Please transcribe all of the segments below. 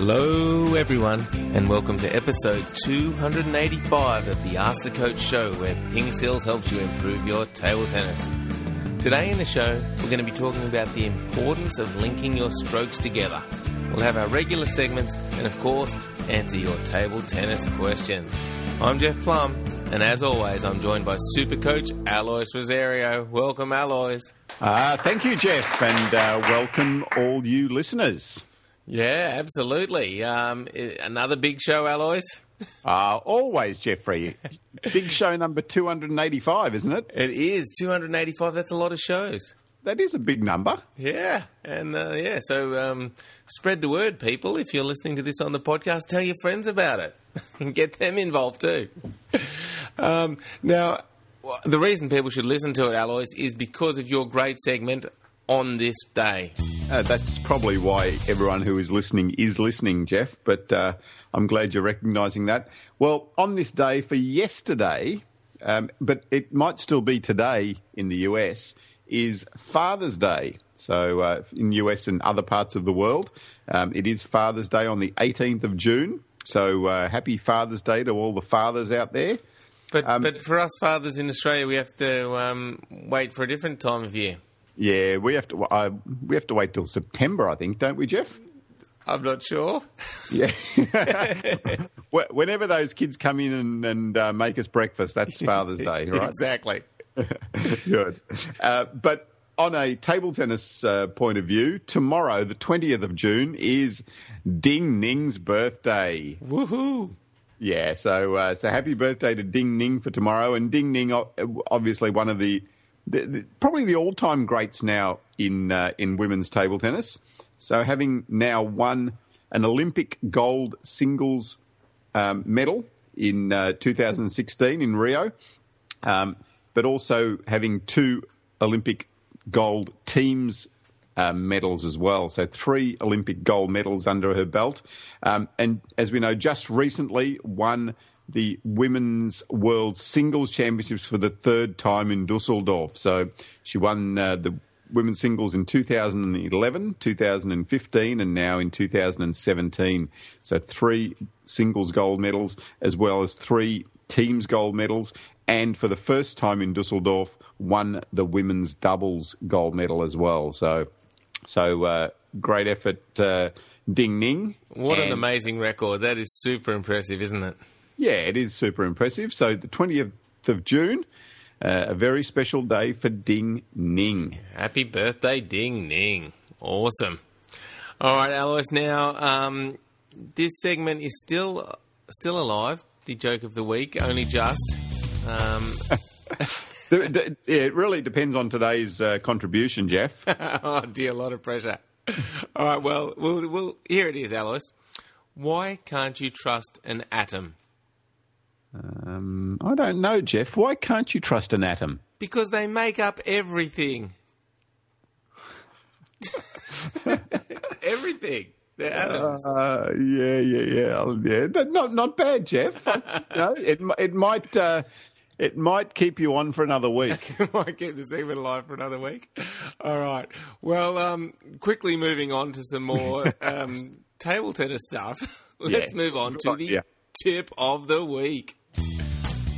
Hello, everyone, and welcome to episode 285 of the Ask the Coach show, where PingSkills helps you improve your table tennis. Today in the show, we're going to be talking about the importance of linking your strokes together. We'll have our regular segments and, of course, answer your table tennis questions. I'm Jeff Plumb, and as always, I'm joined by super coach Alois Rosario. Welcome, Alois. Uh, thank you, Jeff, and uh, welcome all you listeners. Yeah, absolutely. Um, another big show, Alois. Uh, always, Jeffrey. Big show number 285, isn't it? It is 285. That's a lot of shows. That is a big number. Yeah, and uh, yeah, so um, spread the word, people. If you're listening to this on the podcast, tell your friends about it and get them involved too. Um, now, the reason people should listen to it, Alois, is because of your great segment on this day. Uh, that's probably why everyone who is listening is listening, Jeff, but uh, I'm glad you're recognising that. Well, on this day for yesterday, um, but it might still be today in the US, is Father's Day. So uh, in US and other parts of the world, um, it is Father's Day on the 18th of June. So uh, happy Father's Day to all the fathers out there. But um, but for us fathers in Australia, we have to um, wait for a different time of year. Yeah, we have to. Uh, we have to wait till September, I think, don't we, Jeff? I'm not sure. Yeah. Whenever those kids come in and, and uh, make us breakfast, that's Father's Day, right? exactly. Good. Uh, but on a table tennis uh, point of view, tomorrow, the 20th of June, is Ding Ning's birthday. Woohoo! Yeah, so uh, so happy birthday to Ding Ning for tomorrow, and Ding Ning, obviously one of the the, the, probably the all-time greats now in uh, in women's table tennis. So having now won an Olympic gold singles um, medal in uh, 2016 in Rio, um, but also having two Olympic gold teams um, medals as well. So three Olympic gold medals under her belt, um, and as we know, just recently won the Women's World Singles Championships for the third time in Dusseldorf. So she won uh, the women's singles in 2011, 2015, and now in 2017. So three singles gold medals as well as three teams gold medals. And for the first time in Dusseldorf, won the women's doubles gold medal as well. So, so uh, great effort, uh, Ding Ning. What and an amazing record! That is super impressive, isn't it? Yeah, it is super impressive. So the 20th of June, uh, a very special day for Ding Ning. Happy birthday, Ding Ning. Awesome. All right, Alois, now um, this segment is still still alive. The joke of the week, only just. Um, it really depends on today's uh, contribution, Jeff. oh dear, a lot of pressure. All right, well, well, well, here it is, Alois. Why can't you trust an atom? Um, I don't know, Jeff. Why can't you trust an atom? Because they make up everything. everything. They're atoms. Uh, yeah, yeah, yeah, yeah. Not, not bad, Jeff. you know, it, it might, uh, it might keep you on for another week. it might keep the segment alive for another week. All right. Well, um, quickly moving on to some more um, table tennis stuff. Let's yeah. move on to the yeah. tip of the week.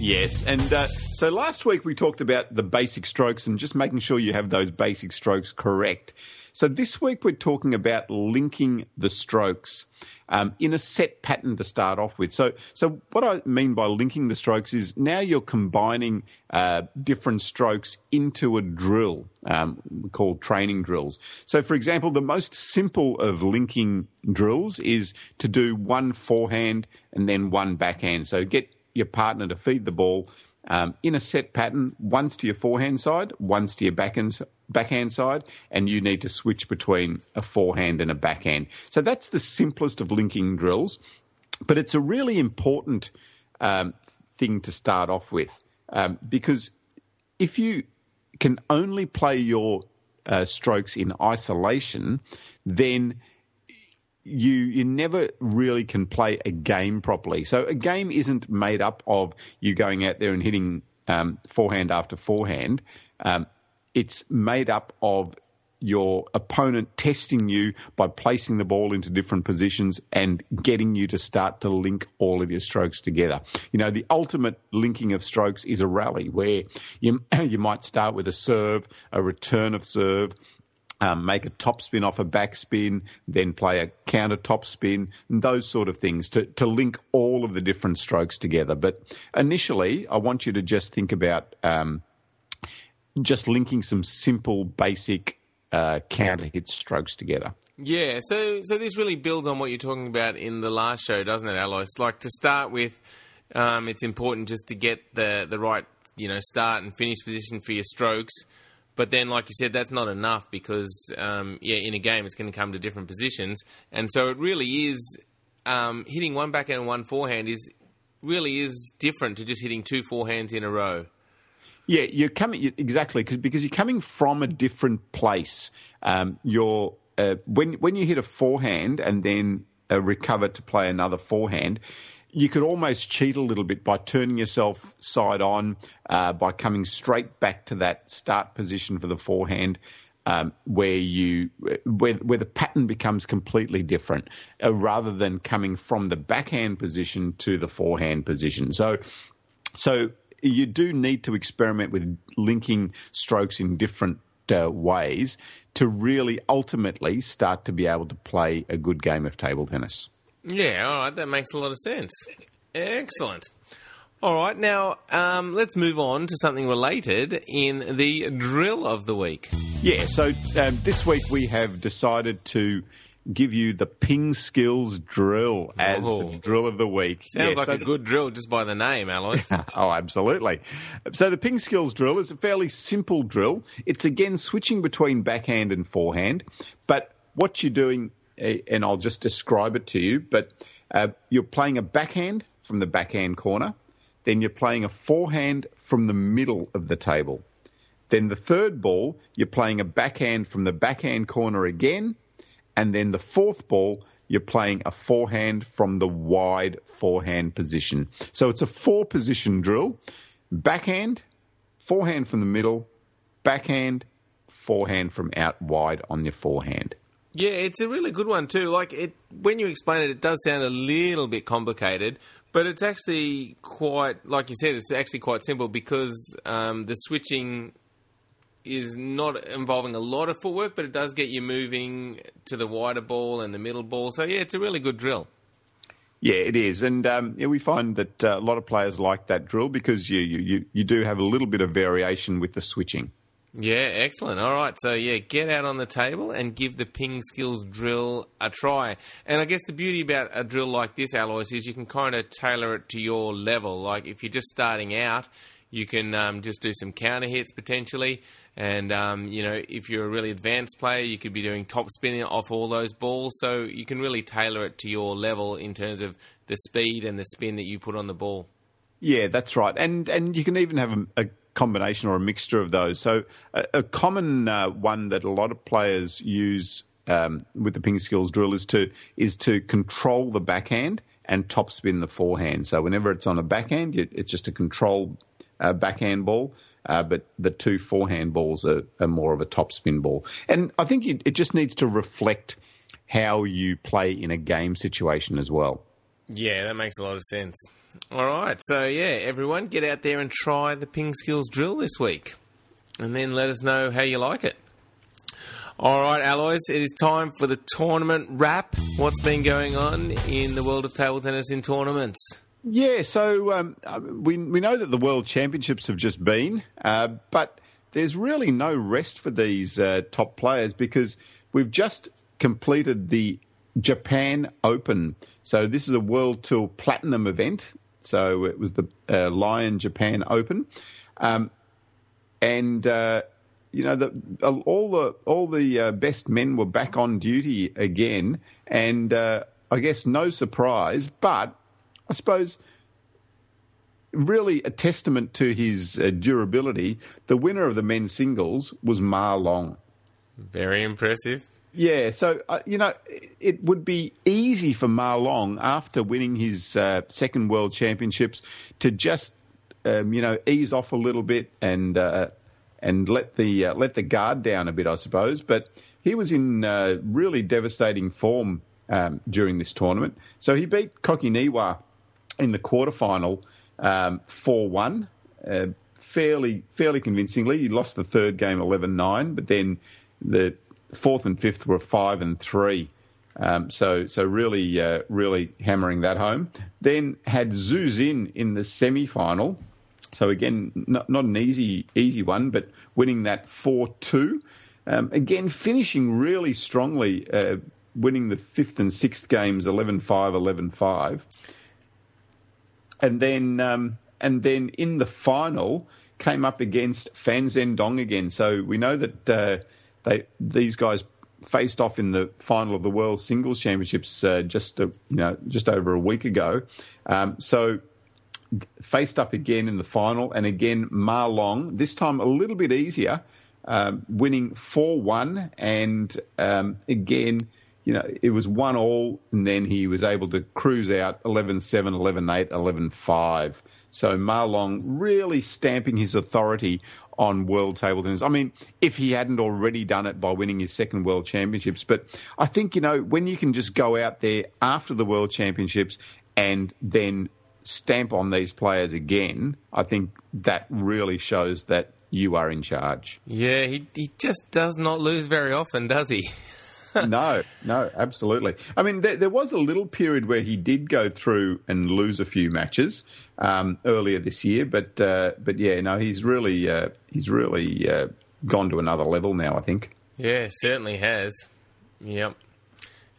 Yes, and uh, so last week we talked about the basic strokes and just making sure you have those basic strokes correct. So this week we're talking about linking the strokes um, in a set pattern to start off with. So, so what I mean by linking the strokes is now you're combining uh, different strokes into a drill um, called training drills. So, for example, the most simple of linking drills is to do one forehand and then one backhand. So get your partner to feed the ball um, in a set pattern, once to your forehand side, once to your backhand, backhand side, and you need to switch between a forehand and a backhand. So that's the simplest of linking drills, but it's a really important um, thing to start off with um, because if you can only play your uh, strokes in isolation, then you you never really can play a game properly. So a game isn't made up of you going out there and hitting um, forehand after forehand. Um, it's made up of your opponent testing you by placing the ball into different positions and getting you to start to link all of your strokes together. You know, the ultimate linking of strokes is a rally where you, you might start with a serve, a return of serve, um, make a top spin off a backspin, then play a counter top spin, those sort of things to, to link all of the different strokes together. But initially, I want you to just think about um, just linking some simple, basic uh, counter hit strokes together. Yeah, so so this really builds on what you're talking about in the last show, doesn't it, Alois? Like to start with, um, it's important just to get the the right you know start and finish position for your strokes. But then, like you said, that's not enough because um, yeah, in a game it's going to come to different positions, and so it really is um, hitting one backhand and one forehand is really is different to just hitting two forehands in a row. Yeah, you're coming exactly cause, because you're coming from a different place. Um, you're uh, when when you hit a forehand and then uh, recover to play another forehand, you could almost cheat a little bit by turning yourself side on, uh, by coming straight back to that start position for the forehand. Um, where you where where the pattern becomes completely different, uh, rather than coming from the backhand position to the forehand position. So, so you do need to experiment with linking strokes in different uh, ways to really ultimately start to be able to play a good game of table tennis. Yeah, all right, that makes a lot of sense. Excellent. All right, now um, let's move on to something related in the drill of the week. Yeah, so um, this week we have decided to give you the ping skills drill as oh. the drill of the week. Sounds yeah, like so a good drill just by the name, Alois. oh, absolutely. So the ping skills drill is a fairly simple drill. It's again switching between backhand and forehand, but what you're doing, and I'll just describe it to you, but uh, you're playing a backhand from the backhand corner, then you're playing a forehand from the middle of the table. Then the third ball, you're playing a backhand from the backhand corner again, and then the fourth ball, you're playing a forehand from the wide forehand position. So it's a four position drill backhand, forehand from the middle, backhand, forehand from out wide on the forehand. Yeah, it's a really good one too. Like it, when you explain it, it does sound a little bit complicated, but it's actually quite, like you said, it's actually quite simple because um, the switching is not involving a lot of footwork, but it does get you moving to the wider ball and the middle ball. So yeah, it's a really good drill. Yeah, it is, and um, yeah, we find that uh, a lot of players like that drill because you, you you do have a little bit of variation with the switching. Yeah, excellent. All right, so yeah, get out on the table and give the ping skills drill a try. And I guess the beauty about a drill like this, Alois, is you can kind of tailor it to your level. Like if you're just starting out, you can um, just do some counter hits potentially. And um, you know, if you're a really advanced player, you could be doing top spinning off all those balls. So you can really tailor it to your level in terms of the speed and the spin that you put on the ball. Yeah, that's right. And and you can even have a, a combination or a mixture of those. So a, a common uh, one that a lot of players use um, with the ping skills drill is to is to control the backhand and top spin the forehand. So whenever it's on a backhand, it's just a controlled uh, backhand ball. Uh, but the two forehand balls are, are, more of a top spin ball. And I think it, it just needs to reflect how you play in a game situation as well. Yeah, that makes a lot of sense. All right, so yeah, everyone get out there and try the ping skills drill this week, and then let us know how you like it. All right, Alois, it is time for the tournament wrap. What's been going on in the world of table tennis in tournaments? Yeah, so um, uh, we we know that the World Championships have just been, uh, but there's really no rest for these uh, top players because we've just completed the Japan Open. So this is a World Tour Platinum event. So it was the uh, Lion Japan Open, um, and uh, you know the, all the all the uh, best men were back on duty again, and I guess no surprise, but I suppose, really a testament to his uh, durability. The winner of the men's singles was Ma Long. Very impressive. Yeah, so uh, you know it would be easy for Ma Long after winning his uh, second World Championships to just um, you know ease off a little bit and uh, and let the uh, let the guard down a bit, I suppose. But he was in uh, really devastating form um, during this tournament. So he beat Koki Niwa in the quarterfinal um, four um, one. Uh, fairly fairly convincingly. He lost the third game 11-9, but then the fourth and fifth were five and three. Um, so so really uh, really hammering that home. Then had Xu Xin in the semi final. So again, not, not an easy easy one, but winning that four two. Um, again, finishing really strongly, uh, winning the fifth and sixth games 11-5, 11-5. and then um, and then in the final came up against Fan Zhendong again. So we know that uh, they these guys faced off in the final of the World Singles Championships uh, just a, you know just over a week ago. Um, so faced up again in the final, and again Ma Long this time a little bit easier, um, winning four one, and um, again. You know, it was one all, and then he was able to cruise out 11 7, 11 8, 11 5. So Ma Long really stamping his authority on world table tennis. I mean, if he hadn't already done it by winning his second world championships, but I think, you know, when you can just go out there after the world championships and then stamp on these players again, I think that really shows that you are in charge. Yeah, he, he just does not lose very often, does he? no, no, absolutely. I mean, there, there, was a little period where he did go through and lose a few matches um, earlier this year, but uh, but yeah, no, he's really uh, he's really uh, gone to another level now. I think. Yeah, certainly has. Yep.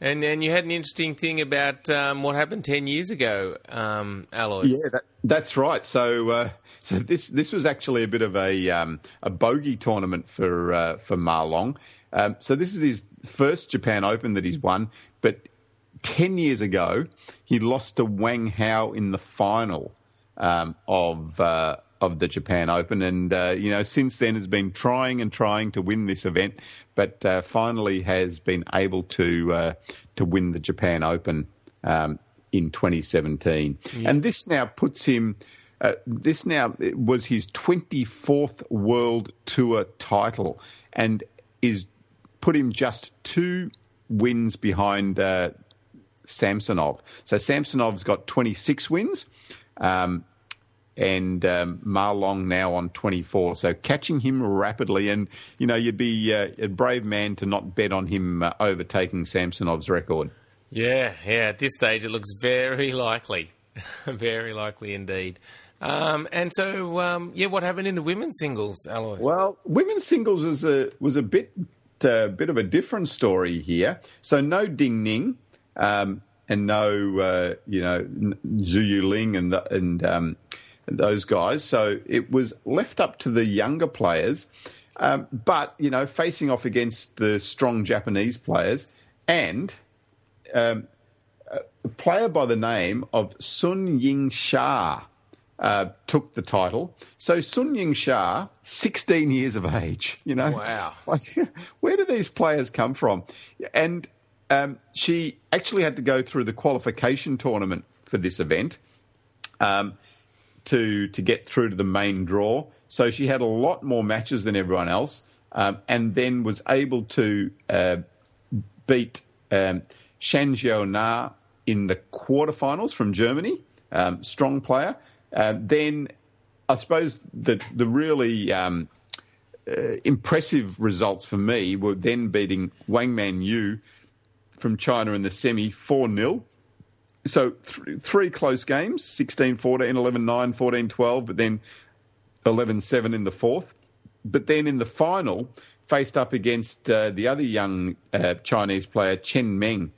And and you had an interesting thing about um, what happened ten years ago, um, Alois. Yeah, that, that's right. So uh, so this this was actually a bit of a um, a bogey tournament for uh, for Ma Long. Um, so this is his first Japan Open that he's won, but 10 years ago, he lost to Wang Hao in the final um, of uh, of the Japan Open, and uh, you know since then has been trying and trying to win this event, but uh, finally has been able to uh, to win the Japan Open um, in 2017, yeah. and this now puts him. Uh, this now was his 24th World Tour title, and is put him just two wins behind uh, Samsonov. So Samsonov's got 26 wins. Um, and um, Ma Long now on 24. So catching him rapidly, and you know you'd be uh, a brave man to not bet on him uh, overtaking Samsonov's record. Yeah, yeah. At this stage, it looks very likely, very likely indeed. Um, and so, um, yeah, what happened in the women's singles, Alois? Well, women's singles was a was a bit a bit of a different story here. So no Ding Ning, um, and no uh, you know Zhu Yuling and the, and um, those guys. So it was left up to the younger players, um, but you know facing off against the strong Japanese players and. Um, a player by the name of Sun Ying Sha, uh, took the title. So Sun Ying Sha, 16 years of age, you know. Wow. Like, where do these players come from? And um, she actually had to go through the qualification tournament for this event um, to to get through to the main draw. So she had a lot more matches than everyone else, um, and then was able to uh, beat um, Shan Na in the quarterfinals from Germany. Um, strong player. Uh, then I suppose the the really um, uh, impressive results for me were then beating Wang Man Yu from China in the semi 4 0. So th- three close games 16 14, 11 9, 14 12, but then 11 7 in the fourth. But then in the final, faced up against uh, the other young uh, Chinese player, Chen Meng,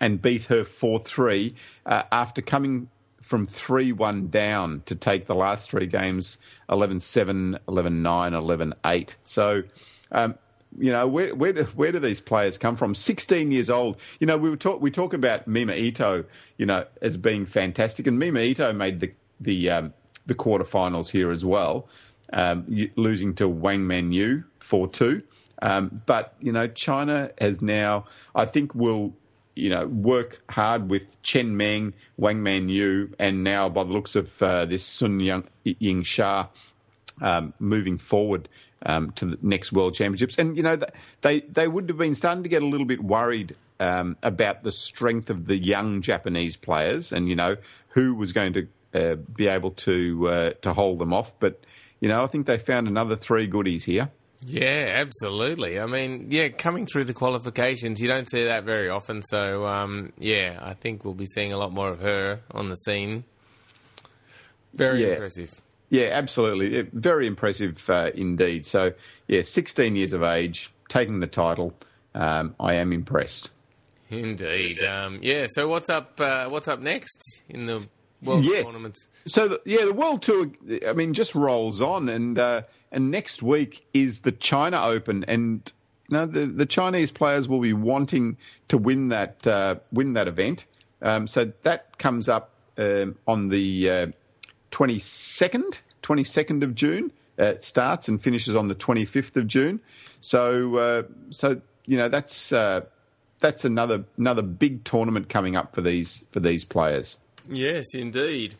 and beat her 4 3 uh, after coming from 3 1 down to take the last three games 11 7, 11 9, 11 8. So, um, you know, where, where, do, where do these players come from? 16 years old. You know, we talk we talk about Mima Ito, you know, as being fantastic, and Mima Ito made the the um, the quarterfinals here as well, um, losing to Wang Man Yu 4 2. Um, but you know, China has now, I think, will you know, work hard with Chen Meng, Wang Man Yu, and now by the looks of uh, this Sun Yang, Ying Sha um, moving forward um, to the next World Championships. And you know they they would have been starting to get a little bit worried um, about the strength of the young Japanese players, and you know who was going to uh, be able to uh, to hold them off. But you know I think they found another three goodies here. Yeah, absolutely. I mean, yeah, coming through the qualifications, you don't see that very often. So, um, yeah, I think we'll be seeing a lot more of her on the scene. Very Yeah. impressive. Yeah, absolutely. It- Very impressive uh, indeed. So, yeah, 16 years of age, taking the title. Um, I am impressed. Indeed. Um, yeah. So what's up? Uh, what's up next in the world Yes. tournaments? So, the, yeah, the World Tour, I mean, just rolls on. And uh, and next week is the China Open. And you know, the, the Chinese players will be wanting to win that, uh, win that event. Um, so that comes up um, on the uh, 22nd, 22nd of June. Uh, it starts and finishes on the 25th of June. So, uh, so you know that's uh, that's another another big tournament coming up for these for these players. Yes, indeed.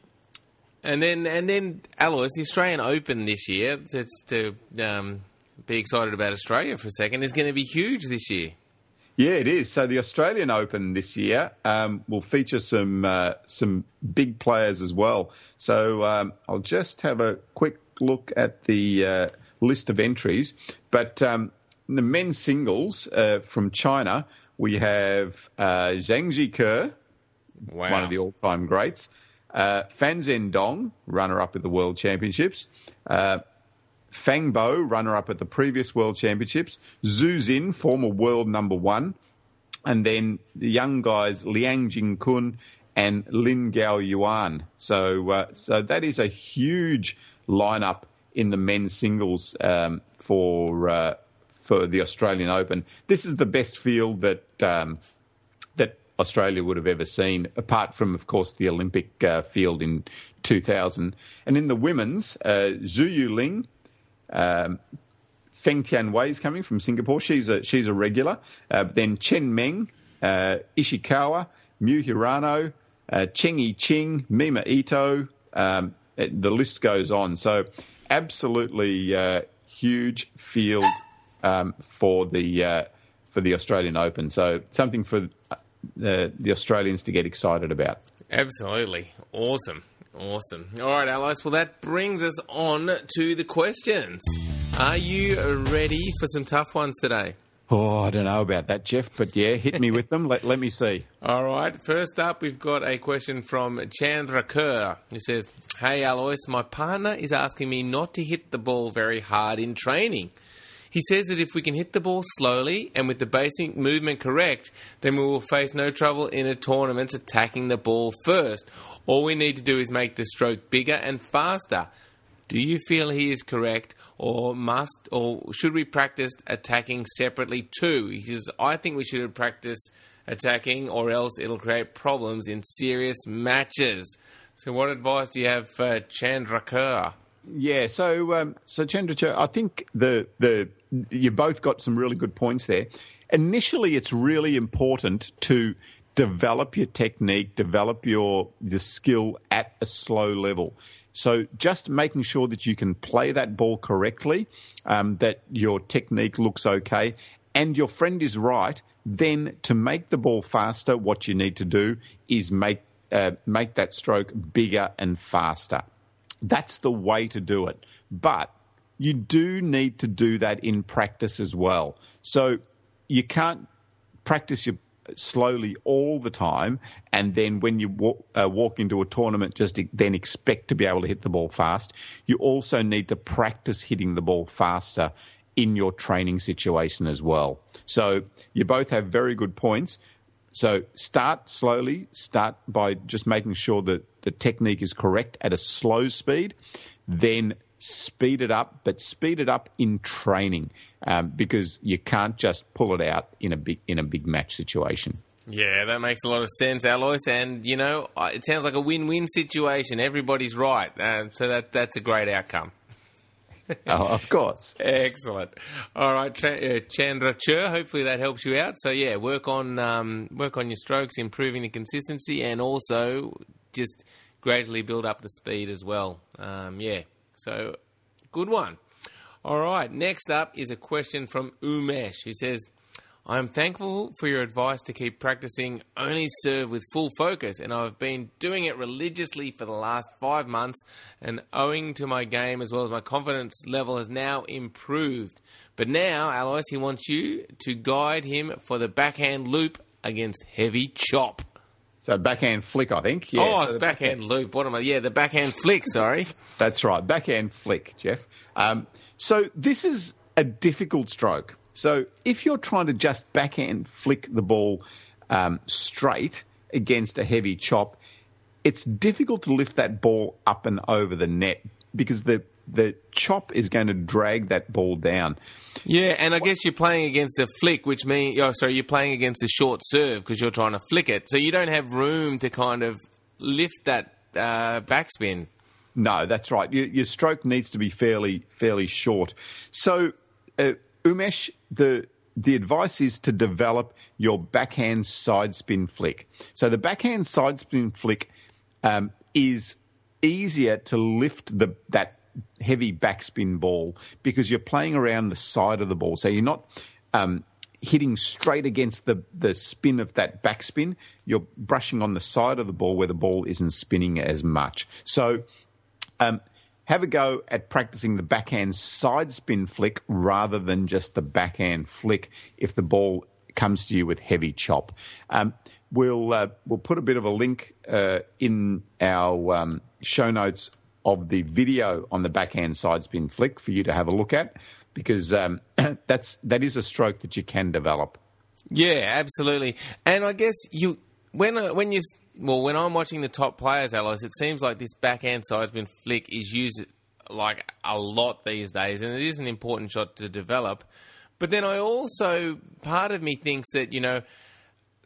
And then, and then, Alois, the Australian Open this year, to, to um, be excited about Australia for a second, is going to be huge this year. Yeah, it is. So the Australian Open this year um, will feature some uh, some big players as well. So um, I'll just have a quick look at the uh, list of entries. But um, the men's singles uh, from China, we have uh, Zhang Jike, Wow. one of the all-time greats. Uh, Fan Zhendong, runner-up at the World Championships. Uh, Fang Bo, runner-up at the previous World Championships. Xu Xin, former world number one. And then the young guys, Liang Jingkun and Lin Gao Yuan. So, uh, so that is a huge lineup in the men's singles um, for uh, for the Australian Open. This is the best field that um, Australia would have ever seen, apart from, of course, the Olympic uh, field in 2000. And in the women's, uh, Zhu Yuling, um, Feng Tianwei is coming from Singapore. She's a she's a regular. Uh, then Chen Meng, uh, Ishikawa, Miu Hirano, uh, Cheng Yi Ching, Mima Ito. Um, it- the list goes on. So absolutely uh, huge field um, for the uh, for the Australian Open. So something for the, the Australians to get excited about. Absolutely. Awesome. Awesome. All right, Alois. Well, that brings us on to the questions. Are you ready for some tough ones today? Oh, I don't know about that, Jeff, but yeah, hit me with them. Let, let me see. All right. First up, we've got a question from Chandra Kerr, who says, Hey, Alois, my partner is asking me not to hit the ball very hard in training. He says that if we can hit the ball slowly and with the basic movement correct, then we will face no trouble in a tournament attacking the ball first. All we need to do is make the stroke bigger and faster. Do you feel he is correct, or must, or should we practice attacking separately too? He says, I think we should practice attacking, or else it'll create problems in serious matches. So, what advice do you have for Chandra Kerr? Yeah, so um, so Chandrachur, I think the the you both got some really good points there. Initially, it's really important to develop your technique, develop your the skill at a slow level. So just making sure that you can play that ball correctly, um, that your technique looks okay, and your friend is right. Then to make the ball faster, what you need to do is make uh, make that stroke bigger and faster. That's the way to do it. But you do need to do that in practice as well. So you can't practice your slowly all the time, and then when you walk, uh, walk into a tournament, just then expect to be able to hit the ball fast. You also need to practice hitting the ball faster in your training situation as well. So you both have very good points. So start slowly. Start by just making sure that the technique is correct at a slow speed. Then speed it up, but speed it up in training um, because you can't just pull it out in a big in a big match situation. Yeah, that makes a lot of sense, Alois. And you know, it sounds like a win-win situation. Everybody's right, uh, so that that's a great outcome. oh, of course. Excellent. All right, Tra- uh, Chandra Chur. Hopefully that helps you out. So yeah, work on um, work on your strokes, improving the consistency, and also just gradually build up the speed as well. Um, yeah. So Good one. All right, next up is a question from Umesh who says, I am thankful for your advice to keep practicing only serve with full focus, and I've been doing it religiously for the last five months. And owing to my game as well as my confidence level has now improved. But now, Alois, he wants you to guide him for the backhand loop against heavy chop. So backhand flick, I think. Yeah, oh, so it's backhand, backhand loop. What am I? Yeah, the backhand flick. Sorry. That's right, backhand flick, Jeff. Um, so this is a difficult stroke. So if you're trying to just backhand flick the ball um, straight against a heavy chop, it's difficult to lift that ball up and over the net because the the chop is going to drag that ball down. Yeah, and I guess you're playing against a flick, which means, oh, sorry, you're playing against a short serve because you're trying to flick it. So you don't have room to kind of lift that uh, backspin. No, that's right. Your, your, stroke needs to be fairly fairly short. So uh, Umesh, the the advice is to develop your backhand side spin flick. So the backhand side spin flick um, is easier to lift the that heavy backspin ball because you're playing around the side of the ball. So you're not um, hitting straight against the, the spin of that backspin. You're brushing on the side of the ball where the ball isn't spinning as much. So um, have a go at practicing the backhand side spin flick rather than just the backhand flick if the ball comes to you with heavy chop. Um, we'll uh, we'll put a bit of a link uh, in our um, show notes of the video on the backhand side spin flick for you to have a look at because um, that's that is a stroke that you can develop. Yeah, absolutely. And I guess you when uh, when you well, when I'm watching the top players, Alois, it seems like this backhand sidespin flick is used like a lot these days, and it is an important shot to develop. But then I also, part of me thinks that, you know,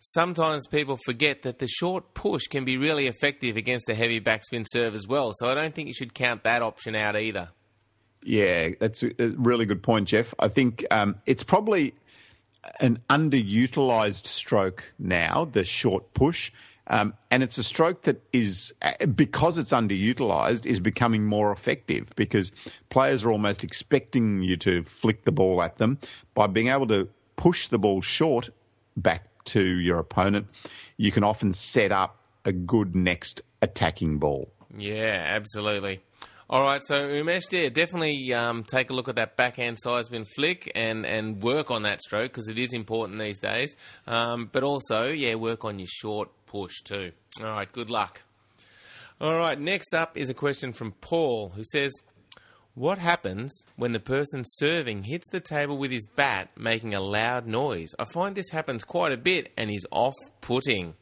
sometimes people forget that the short push can be really effective against a heavy backspin serve as well. So I don't think you should count that option out either. Yeah, that's a really good point, Jeff. I think um, it's probably an underutilized stroke now, the short push. Um, and it's a stroke that is, because it's underutilized, is becoming more effective because players are almost expecting you to flick the ball at them. By being able to push the ball short back to your opponent, you can often set up a good next attacking ball. Yeah, absolutely. All right, so Umesh, yeah, definitely um, take a look at that backhand side spin flick and, and work on that stroke because it is important these days. Um, but also, yeah, work on your short push too. All right, good luck. All right, next up is a question from Paul who says, What happens when the person serving hits the table with his bat, making a loud noise? I find this happens quite a bit and is off putting.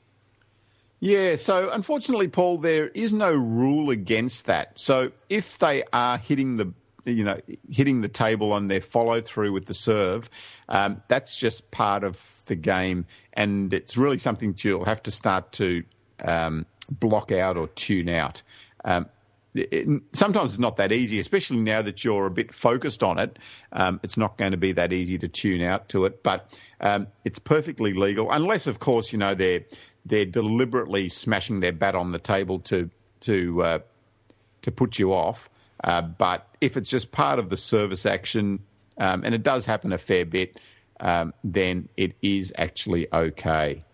Yeah, so unfortunately, Paul, there is no rule against that. So if they are hitting the you know, hitting the table on their follow through with the serve, um, that's just part of the game, and it's really something you'll have to start to um, block out or tune out. Um, it, sometimes it's not that easy, especially now that you're a bit focused on it. Um, it's not going to be that easy to tune out to it, but um, it's perfectly legal, unless, of course, you know they're they're deliberately smashing their bat on the table to to uh, to put you off. Uh, but if it's just part of the service action, um, and it does happen a fair bit, um, then it is actually okay.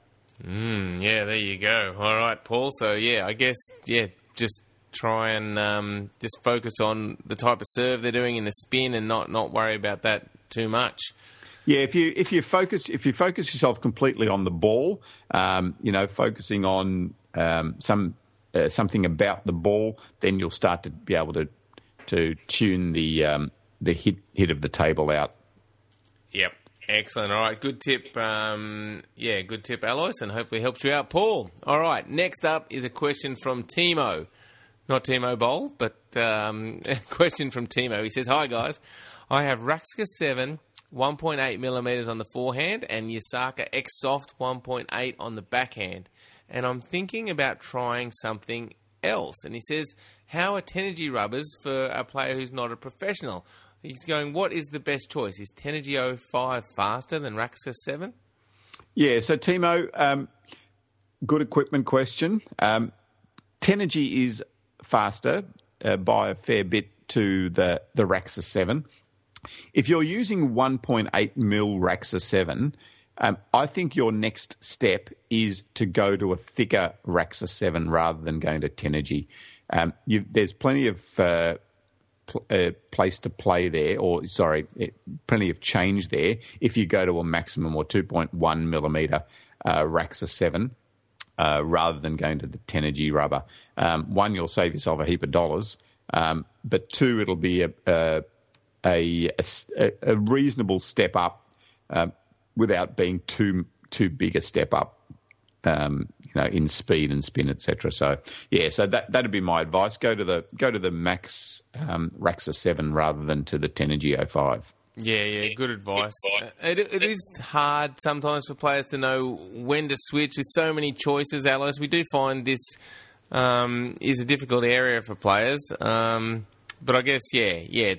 Mm, yeah, there you go. All right, Paul. So yeah, I guess yeah, just try and um, just focus on the type of serve they're doing in the spin, and not not worry about that too much. Yeah, if you if you focus if you focus yourself completely on the ball, um, you know, focusing on um, some uh, something about the ball, then you'll start to be able to to tune the um, the hit hit of the table out. Yep. Excellent. All right, good tip. Um, yeah, good tip, Alois, and hopefully helps you out, Paul. All right, next up is a question from Timo. Not Timo Boll, but um, a question from Timo. He says, Hi, guys. I have Rakza 7, 1.8 millimeters on the forehand, and Yasaka X Soft 1.8 on the backhand. And I'm thinking about trying something else. And he says, how are Tenergy rubbers for a player who's not a professional? He's going, what is the best choice? Is Tenergy 05 faster than Rakza 7? Yeah, so Timo, um, good equipment question. Um, Tenergy is faster uh, by a fair bit to the the Rakza Seven. If you're using 1.8 mil Rakza Seven, um, I think your next step is to go to a thicker Rakza 7 rather than going to Tenergy. Um, there's plenty of uh, pl- uh, place to play there, or sorry, it, plenty of change there if you go to a maximum or 2.1 millimeter uh, Rakza 7. Uh, rather than going to the Tenergy rubber, um, one you'll save yourself a heap of dollars, um, but two it'll be a a, a, a reasonable step up um, without being too too big a step up, um, you know, in speed and spin, etc. So yeah, so that that'd be my advice. Go to the go to the Max um, Rakza Seven rather than to the Tenergy 05. Yeah, yeah, good advice. Uh, it, it is hard sometimes for players to know when to switch with so many choices, Alois. We do find this um, is a difficult area for players. Um, but I guess, yeah, yeah,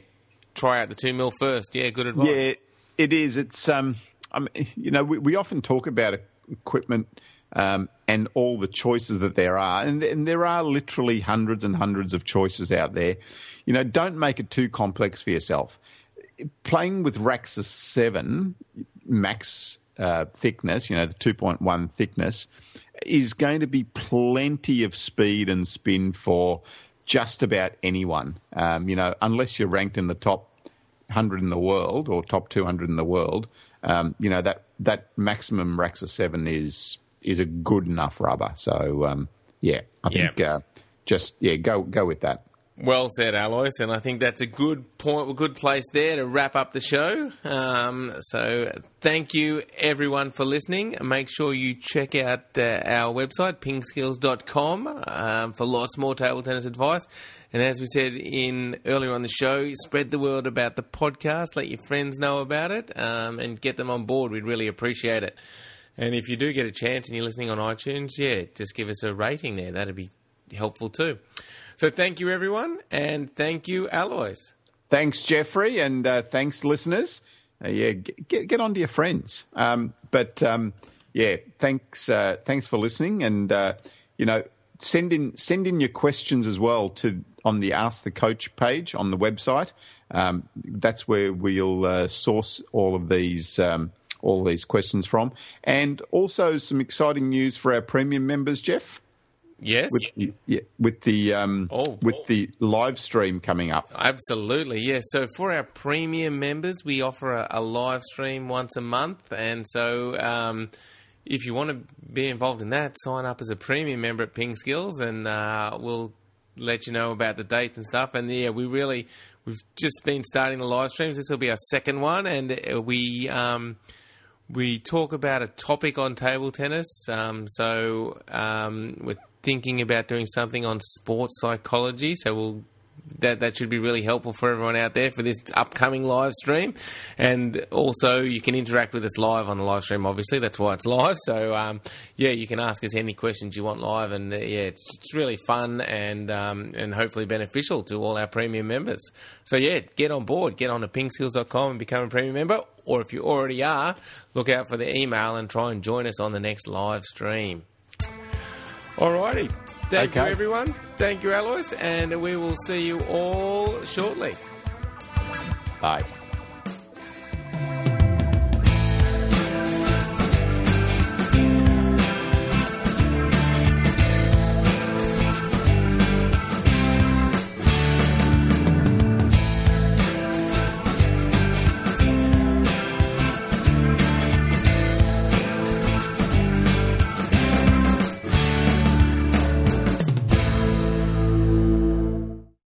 try out the 2 mil first. Yeah, good advice. Yeah, it is. It's um, I mean, you know, we, we often talk about equipment um, and all the choices that there are, and, and, there are literally hundreds and hundreds of choices out there. You know, don't make it too complex for yourself. Playing with Rakza 7 max uh, thickness, you know, the 2.1 thickness, is going to be plenty of speed and spin for just about anyone. Um, you know, unless you're ranked in the top 100 in the world or top 200 in the world, um, you know that that maximum Rakza seven is is a good enough rubber. So um, yeah, I think uh, just yeah go go with that. Well said, Alois, and I think that's a good point, a good place there to wrap up the show. Um, so, thank you everyone for listening. Make sure you check out uh, our website, pingskills.com, um, for lots more table tennis advice. And as we said in earlier on the show, spread the word about the podcast, let your friends know about it, um, and get them on board. We'd really appreciate it. And if you do get a chance and you're listening on iTunes, yeah, just give us a rating there. That'd be helpful too. So thank you, everyone, and thank you, Alois. Thanks, Jeffrey, and uh, thanks, listeners. Uh, yeah, get get on to your friends. Um, but um, yeah, thanks uh, thanks for listening, and uh, you know, send in send in your questions as well to on the Ask the Coach page on the website. Um, that's where we'll uh, source all of these. Um, all these questions from, and also some exciting news for our premium members, Jeff. Yes. With, yeah, with the um, oh, with oh. the live stream coming up. Absolutely, yes. So for our premium members, we offer a, a live stream once a month, and so um, if you want to be involved in that, sign up as a premium member at Ping Skills, and uh, we'll let you know about the date and stuff. And yeah, we really we've just been starting the live streams. This will be our second one, and uh, we. Um, we talk about a topic on table tennis. Um, so um, we're thinking about doing something on sports psychology. So we'll that that should be really helpful for everyone out there for this upcoming live stream. And also, you can interact with us live on the live stream. Obviously, that's why it's live. So um, yeah, you can ask us any questions you want live, and uh, yeah, it's, it's, really fun and um, and hopefully beneficial to all our premium members. So yeah, get on board, get on to pingskills.com and become a premium member. Or if you already are, look out for the email and try and join us on the next live stream. Alrighty. Thank okay. you, everyone. Thank you, Alois, and we will see you all shortly. Bye.